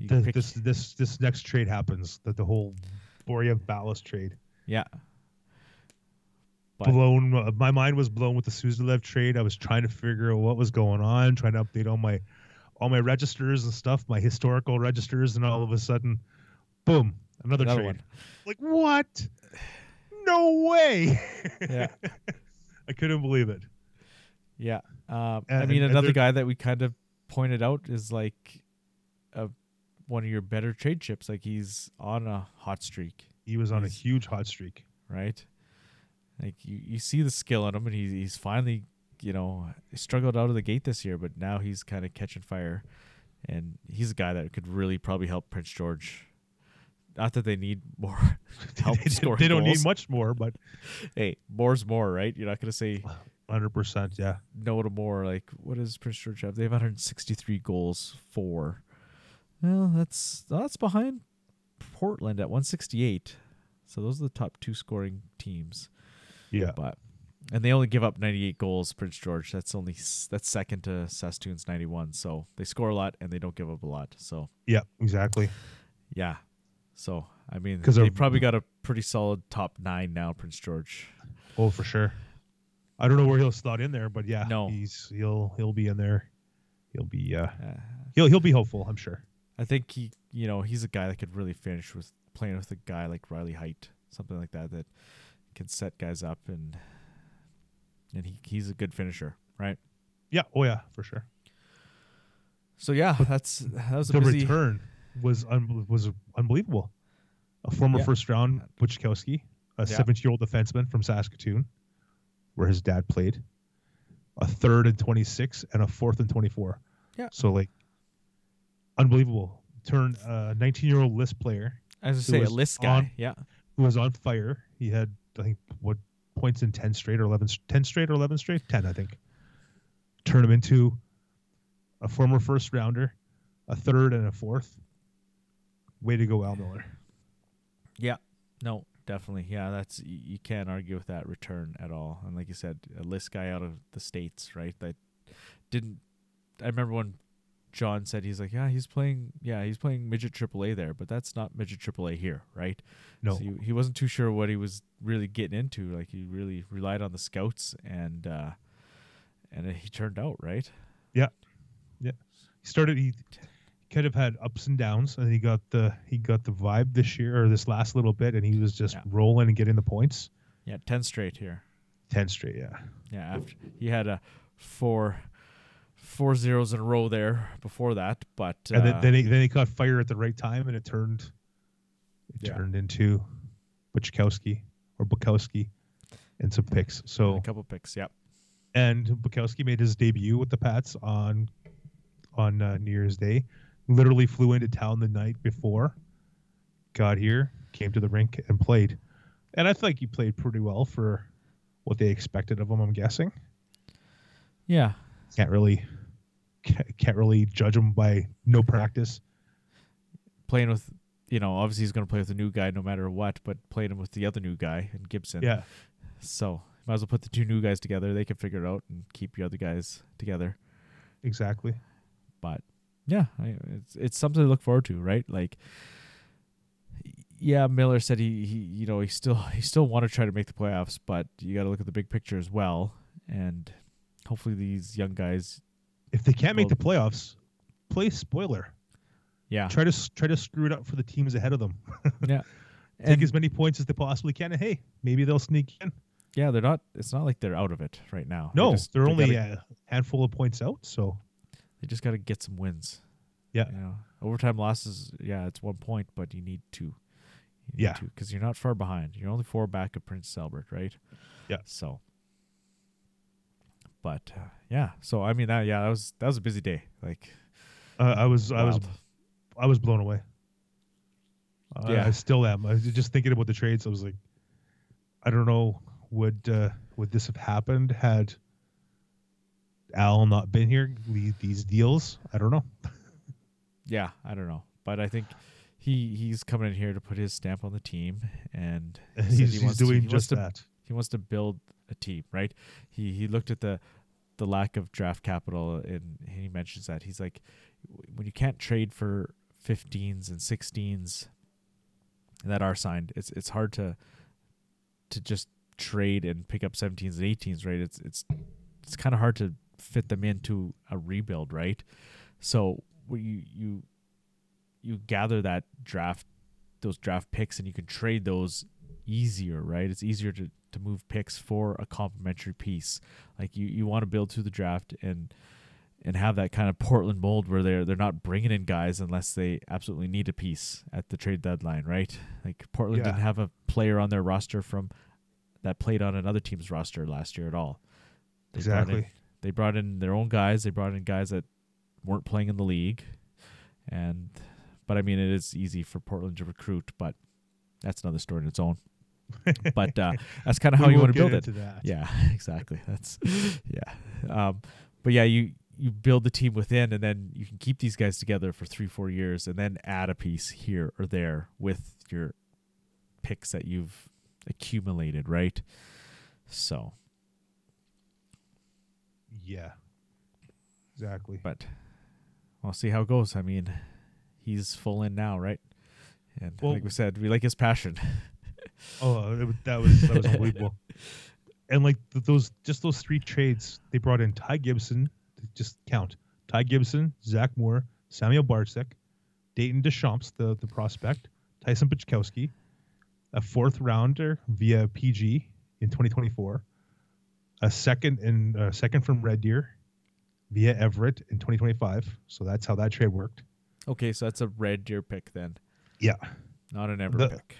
the, this this this next trade happens. That the whole Borya Valis trade Yeah. But- blown. uh, My mind was blown with the Suzdalev trade. I was trying to figure out what was going on, trying to update all my all my registers and stuff, my historical registers, and all of a sudden, boom, another, Another trade. one. Like what? No way! Yeah. <laughs> I couldn't believe it. Yeah. Um, I mean, and another guy that we kind of pointed out is like a, one of your better trade chips. Like he's on a hot streak, He was on a huge hot streak. right? Like you, you see the skill in him, and he's he's finally, you know, struggled out of the gate this year, but now he's kind of catching fire, and he's a guy that could really probably help Prince George. Not that they need more <laughs> help <laughs> they, scoring they don't goals. need much more, but Hey, more's more, right? You're not gonna say hundred percent, yeah. no to more. Like, what does Prince George have? They have 163 goals for. Well, that's that's behind Portland at 168. So those are the top two scoring teams. Yeah. But and they only give up 98 goals. Prince George. That's only that's second to Saskatoon's 91. So they score a lot and they don't give up a lot. So Yeah, exactly. yeah. So I mean, because they're- probably got a pretty solid top nine now. Prince George. Oh, for sure. I don't know where he'll slot in there, but yeah, No. he's he'll he'll be in there. He'll be uh Uh, he'll he'll be hopeful, I'm sure. I think he, you know, he's a guy that could really finish with playing with a guy like Riley Heidt, something like that, that can set guys up and and he he's a good finisher, right? Yeah, oh yeah, for sure. So yeah, that's that was a busy. return was un- was unbelievable. A former Yeah. first round Buchkowski, a Yeah. 17 year old defenseman from Saskatoon, where his dad played, a third and 26, and a fourth and 24. Yeah. So like, unbelievable. Turn uh, a 19 year old list player As I say, a list guy. on- yeah, who was on fire. He had I think what points in 10 straight or 11 10 straight or 11 straight 10 I think. Turn him into a former first rounder, a third and a fourth. Way to go, Al Millar. yeah, no, definitely, yeah. That's you can't argue with that return at all. And like you said, a list guy out of the states, right? That didn't. I remember when John said he's like, yeah, he's playing, yeah, he's playing midget AAA there, but that's not midget AAA here, right? No. So he, he wasn't too sure what he was really getting into. Like he really relied on the scouts, and uh, and he turned out right. Yeah, yeah. He started he kind of had ups and downs and he got the he got the vibe this year or this last little bit and he was just Yeah. rolling and getting the points. Yeah, ten straight here. 10 straight, yeah. Yeah, after he had a four four zeros in a row there before that, but uh, and then then he, then he caught fire at the right time, and it turned it Yeah. turned into Bukowski or Bukowski and some picks. So a couple picks. Yep. and Bukowski made his debut with the Pats on on uh, New Year's Day. Literally flew into town the night before, got here, came to the rink, and played. And I think he played pretty well for what they expected of him. I'm guessing. Yeah. Can't really can't really judge him by no practice. Playing with, you know, obviously he's going to play with the new guy no matter what, but playing him with the other new guy and Gibson. Yeah, So might as well put the two new guys together. They can figure it out and keep your other guys together. exactly. But yeah, I, it's it's something to look forward to, right? Like, yeah, Millar said he, he you know he still <laughs> he still want to try to make the playoffs, but you got to look at the big picture as well, and hopefully these young guys, If they can't make the playoffs, play spoiler. yeah, Try to try to screw it up for the teams ahead of them. <laughs> yeah, Take and as many points as they possibly can, and hey, maybe they'll sneak in. yeah, they're not. It's not like they're out of it right now. No, just- they're they only gotta- a handful of points out. So They just got to get some wins. Yeah. You know, overtime losses, yeah, it's one point, but you need two. You need Yeah. Because you're not far behind. You're only four back of Prince Albert, right? Yeah. So, but uh, yeah, so I mean that yeah that was that was a busy day. Like uh, I was I was. I was blown away. Uh, Yeah. I still am. I was just thinking about the trades. I was like, I don't know would uh, would this have happened had Al not been here? Lead these deals. I don't know. yeah I don't know, but I think he he's coming in here to put his stamp on the team, and <laughs> And he he's, he he's wants to- doing he just to that. he wants to build a team, right? He he looked at the the lack of draft capital and he mentions that he's like when you can't trade for 15s and 16s that are signed, it's it's hard to to just trade and pick up 17s and 18s, right? It's it's it's kind of hard to fit them into a rebuild, right? So you you you gather that draft those draft picks and you can trade those easier, right? It's easier to, to move picks for a complementary piece. Like you, you want to build through the draft and and have that kind of Portland mold where they're they're not bringing in guys unless they absolutely need a piece at the trade deadline, right? Like Portland Yeah. didn't have a player on their roster from that played on another team's roster last year at all. They Exactly. They brought in their own guys. They brought in guys that weren't playing in the league, and but I mean it is easy for Portland to recruit, but that's another story in its own. <laughs> But uh, that's kind of how you want to build it. That. Yeah, <laughs> exactly. That's yeah. Um, but yeah, you you build the team within, and then you can keep these guys together for three, four years, and then add a piece here or there with your picks that you've accumulated, right? So, Yeah. Exactly. but we'll see how it goes. I mean, he's full in now, right? And Well- like we said, we like his passion. <laughs> Oh, that was that was unbelievable. And like th- those, just those three trades, they brought in Ty Gibson. Just count: Ty Gibson, Zach Moore, Samuel Barczyk, Dayton Deschamps, the the prospect, Tyson Pichkowski, a fourth rounder via PG in 2024, a second and a second from Red Deer via Everett in 2025. So that's how that trade worked. okay, so that's a red deer pick then, Yeah. not an ever The- pick.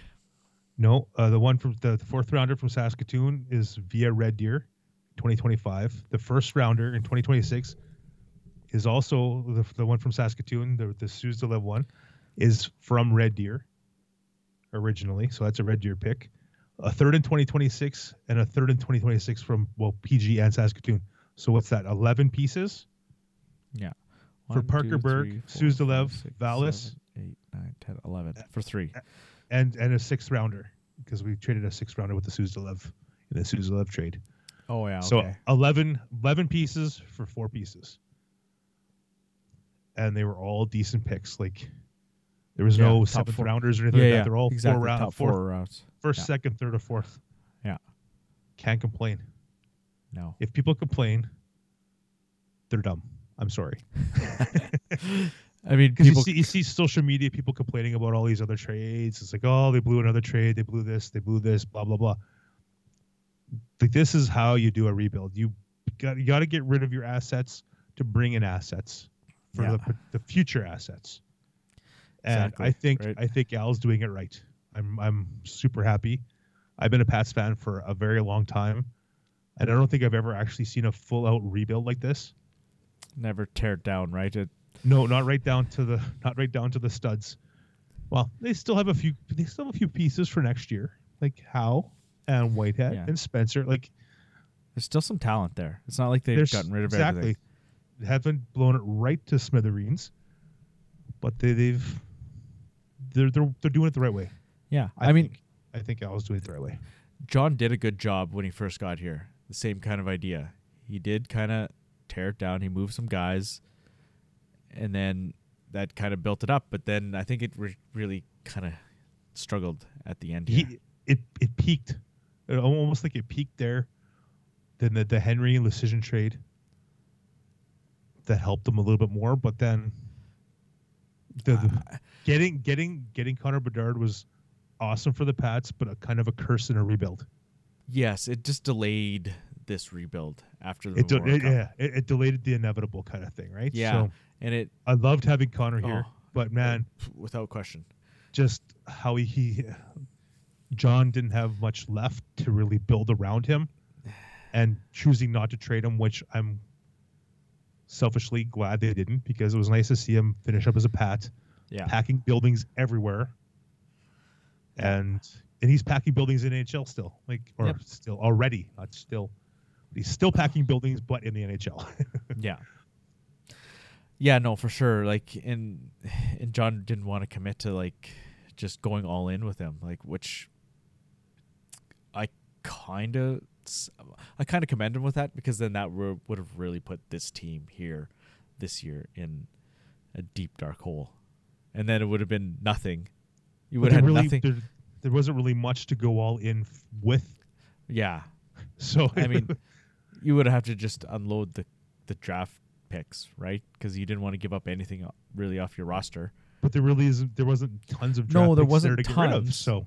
No, uh, the one from the, the fourth rounder from Saskatoon is via Red Deer, 2025. The first rounder in 2026 is also the, the one from Saskatoon. The the Suzdalev one is from Red Deer originally, so that's a Red Deer pick. A third in 2026 and a third in 2026 from well PG and Saskatoon. So what's that? 11 pieces Yeah. For One, Parker two, Berg, Suzdalev, Valis. seven, eight, nine, 10, 11. For three. and and a sixth rounder because we traded a sixth rounder with the Suzdalev in the Suzdalev trade. Oh, yeah. So okay. 11, 11 pieces for four pieces. And they were all decent picks. Like there was Yeah, no seventh four. rounders or anything yeah, like yeah. that. They're all exactly. four round, fourth, four rounds. first, second, third, or fourth. Yeah. Can't complain. No. If people complain, they're dumb. I'm sorry. <laughs> <laughs> I mean, Because you people. see, you see social media people complaining about all these other trades. It's like, oh, they blew another trade. They blew this. They blew this. Blah blah blah. Like this is how you do a rebuild. You got you got to get rid of your assets to bring in assets for Yeah. the the future assets. And Exactly, I think right. I think Al's doing it right. I'm I'm super happy. I've been a Pats fan for a very long time, and I don't think I've ever actually seen a full out rebuild like this. Never tear it down, right? It, No, not right down to the not right down to the studs. Well, they still have a few they still have a few pieces for next year, like Howe and Whitehead Yeah. and Spencer. Like there's still some talent there. It's not like they've gotten rid of exactly everything. They haven't blown it right to smithereens, but they, they've they're they're they're doing it the right way. Yeah, I, mean, I think. I think Al's doing it the right way. John did a good job when he first got here. The same kind of idea. He did kind of tear it down. He moved some guys, and then that kind of built it up. But then I think it re- really kind of struggled at the end. Here. He it it peaked, it almost like it peaked there. Then the the Henry and Lucian trade that helped them a little bit more, but then the, the uh, getting getting getting Connor Bedard was awesome for the Pats, but a kind of a curse in a rebuild. yes, it just delayed this rebuild after the It, de- it yeah, it, it delayed the inevitable kind of thing, right? Yeah, So and it I loved having Connor here, Oh. but man, uh, without question. just how he, he John didn't have much left to really build around him, and choosing not to trade him, which I'm selfishly glad they didn't because it was nice to see him finish up as a Pat, Yeah, packing buildings everywhere, and and he's packing buildings in NHL still, like or Yep. still already, not still. He's still packing buildings, but in the NHL. <laughs> yeah, yeah. No, for sure. Like, and and John didn't want to commit to like just going all in with him, like which I kind of I kind of commend him with that because then that would have really put this team here this year in a deep dark hole, and then it would have been nothing. You would have really, nothing. There, there wasn't really much to go all in f- with. Yeah, <laughs> So I mean, you would have to just unload the the draft picks, right? Because you didn't want to give up anything uh, really off your roster. but there really isn't. There wasn't tons of No, there picks wasn't there to rid of. tons. So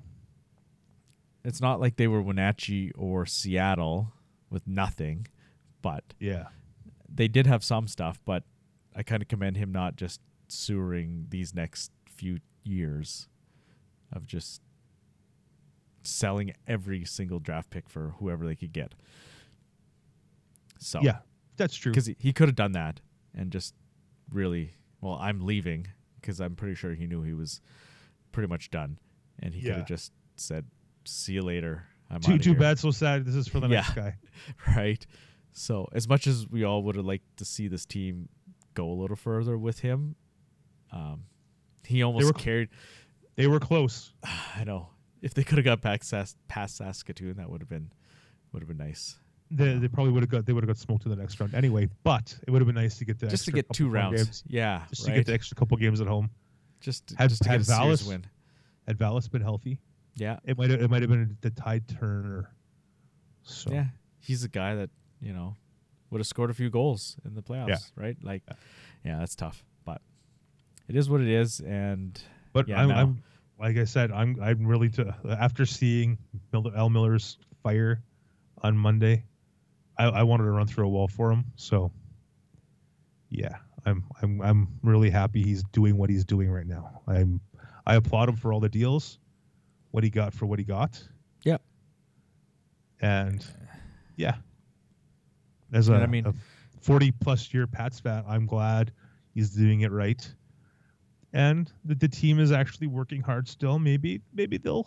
It's not like they were Wenatchee or Seattle with nothing, but yeah, they did have some stuff. But I kind of commend him not just sewering these next few years of just selling every single draft pick for whoever they could get. So yeah, that's true. because he, he could have done that and just really well i'm leaving because i'm pretty sure he knew he was pretty much done and he could have just said see you later i'm Too too here." bad, so sad. This is for the <laughs> next guy. <laughs> right so as much as we all would have liked to see this team go a little further with him um he almost were- carried They were close. <sighs> i know if they could have got back Sas- past saskatoon that would have been would have been nice They, they probably would have got they would have got smoked in the next round anyway. But it would have been nice to get the just to get two rounds Games, yeah just to get the extra couple games at home. just had- just to had get a serious Valis- win Had Valis been healthy, yeah it might have it might have been the tide turner. So Yeah, he's a guy that you know would have scored a few goals in the playoffs, right? Like, yeah. that's tough, but it is what it is. And But Yeah, I'm. I'm like I said, I'm I'm really to after seeing Mil- Al Millar's fire on Monday, I, I wanted to run through a wall for him. So yeah, I'm I'm I'm really happy he's doing what he's doing right now. I'm I applaud him for all the deals, what he got for what he got. Yep. And yeah, as a, I mean- a 40 plus year Pats fan, I'm glad he's doing it right and that the team is actually working hard still. Maybe maybe they'll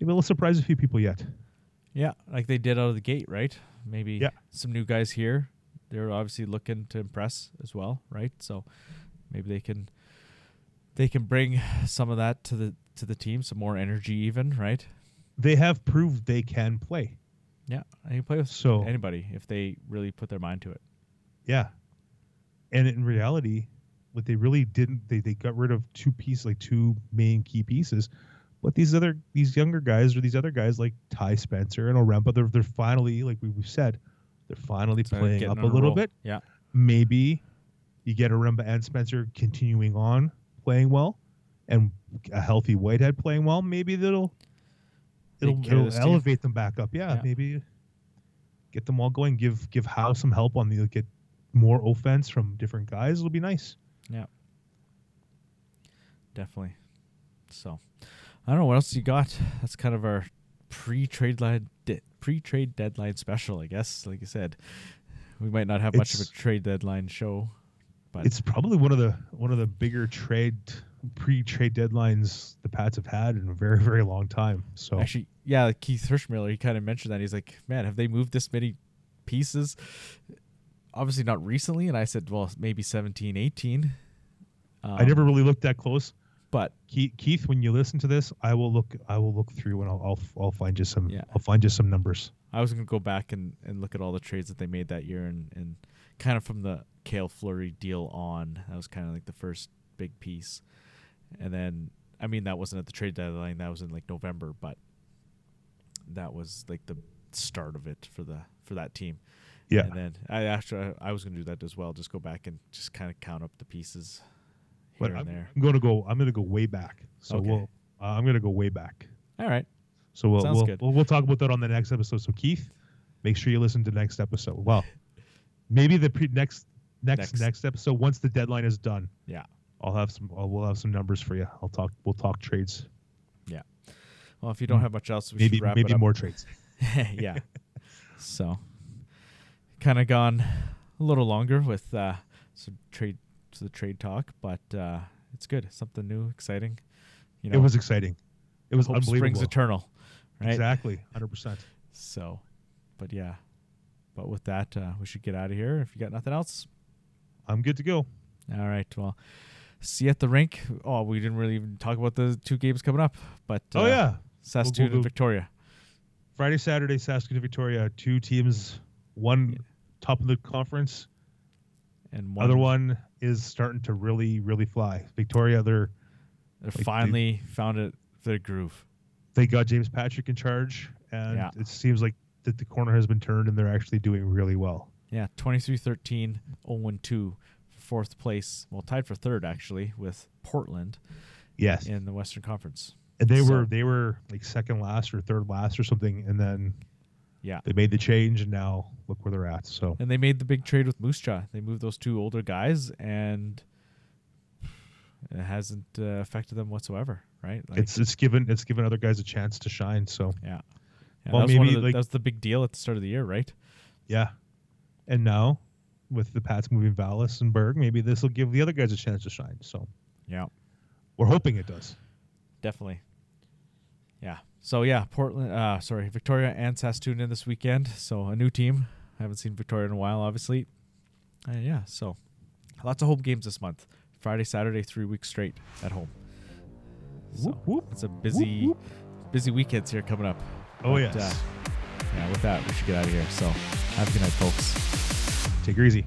maybe they'll surprise a few people yet. yeah, like they did out of the gate, right? Maybe Yeah. some new guys here. They're obviously looking to impress as well, right? So maybe they can they can bring some of that to the to the team, some more energy, even, right? They have proved they can play. Yeah, and you play with So- anybody if they really put their mind to it. Yeah, and in reality, what they really didn't they they got rid of two pieces like two main key pieces. But these other these younger guys or these other guys like Ty Spencer and Oremba, they're they're finally like we, we've said, they're finally Started playing up a little roll. bit. Yeah, maybe you get Oremba and Spencer continuing on playing well, and a healthy Whitehead playing well. Maybe that'll it'll, it'll this team. elevate them back up. Yeah, Yeah. maybe get them all going. Give give Howe some help on the get more offense from different guys. It'll be nice. Yeah. Definitely. So, I don't know what else you got. That's kind of our pre-trade line, de- pre-trade deadline special, I guess. Like you said, we might not have much of a trade deadline show, but It's probably one of the one of the bigger trade pre-trade deadlines the Pats have had in a very very long time. So actually, yeah, like Keith Hirschmiller, he kind of mentioned that. He's like, "Man, have they moved this many pieces?" Obviously, not recently. And I said, "Well, maybe 17, 18. I never Um, really looked that close. but Keith, Keith, when you listen to this, I will look. I will look through and I'll I'll, I'll find you some. Yeah. I'll find you some numbers. I was gonna go back and, and look at all the trades that they made that year and, and kind of from the Cale Fleury deal on. That was kind of like the first big piece. And then I mean that wasn't at the trade deadline, that was in like November, but that was like the start of it for the for that team. Yeah. And then I actually I, was gonna do that as well, just go back and just kind of count up the pieces here But and I'm, there. I'm going to go. I'm going to go way back. So Okay. we'll. Uh, I'm going to go way back. All right. So we'll we'll, good. we'll we'll talk about that on the next episode. So Keith, make sure you listen to the next episode. Well, <laughs> maybe the pre- next next Next. next episode once the deadline is done. Yeah. I'll have some. I'll, we'll have some numbers for you. I'll talk. We'll talk trades. Yeah. Well if you don't have much else, we maybe should wrap maybe more trades. <laughs> yeah. so, kind of gone a little longer with uh, some trade to the trade talk, but uh, it's good. Something new, exciting. You know, it was exciting. It was hope unbelievable. springs eternal, right? Exactly. Hundred percent. So, but yeah, but with that, uh, we should get out of here. If you got nothing else, I'm good to go. all right. Well, see you at the rink. Oh, we didn't really even talk about the two games coming up, but oh uh, yeah. Saskatoon go- and Victoria. Friday, Saturday, Saskatoon, Victoria. Two teams. One Yeah. top of the conference. And one, Other one is starting to really, really fly. Victoria, they're they they- finally found it their groove. they got James Patrick in charge, and Yeah. it seems like that the corner has been turned, and they're actually doing really well. Yeah, 23-13, 0-2 fourth place. Well, tied for third actually with Portland Yes, in the Western Conference. and they so- were they were like second last or third last or something, and then Yeah. they made the change, and now look where they're at. So And they made the big trade with Moose Jaw. They moved those two older guys and it hasn't uh, affected them whatsoever, right? Like, it's it's given it's given other guys a chance to shine. So yeah. Yeah, Well, that was maybe, the, like- that was the big deal at the start of the year, right? yeah, and now with the Pats moving Valis and Berg, maybe this will give the other guys a chance to shine. So Yeah. we're hoping it does. Definitely. Yeah. So yeah, Portland. Uh, sorry, Victoria and Saskatoon in this weekend. So a new team. I haven't seen Victoria in a while, obviously. And yeah, so lots of home games this month. Friday, Saturday, three weeks straight at home. So Whoop, whoop. it's a busy, whoop. busy weekends here coming up. Oh But, yes, uh, yeah. With that, we should get out of here. So have a good night, folks. take it easy.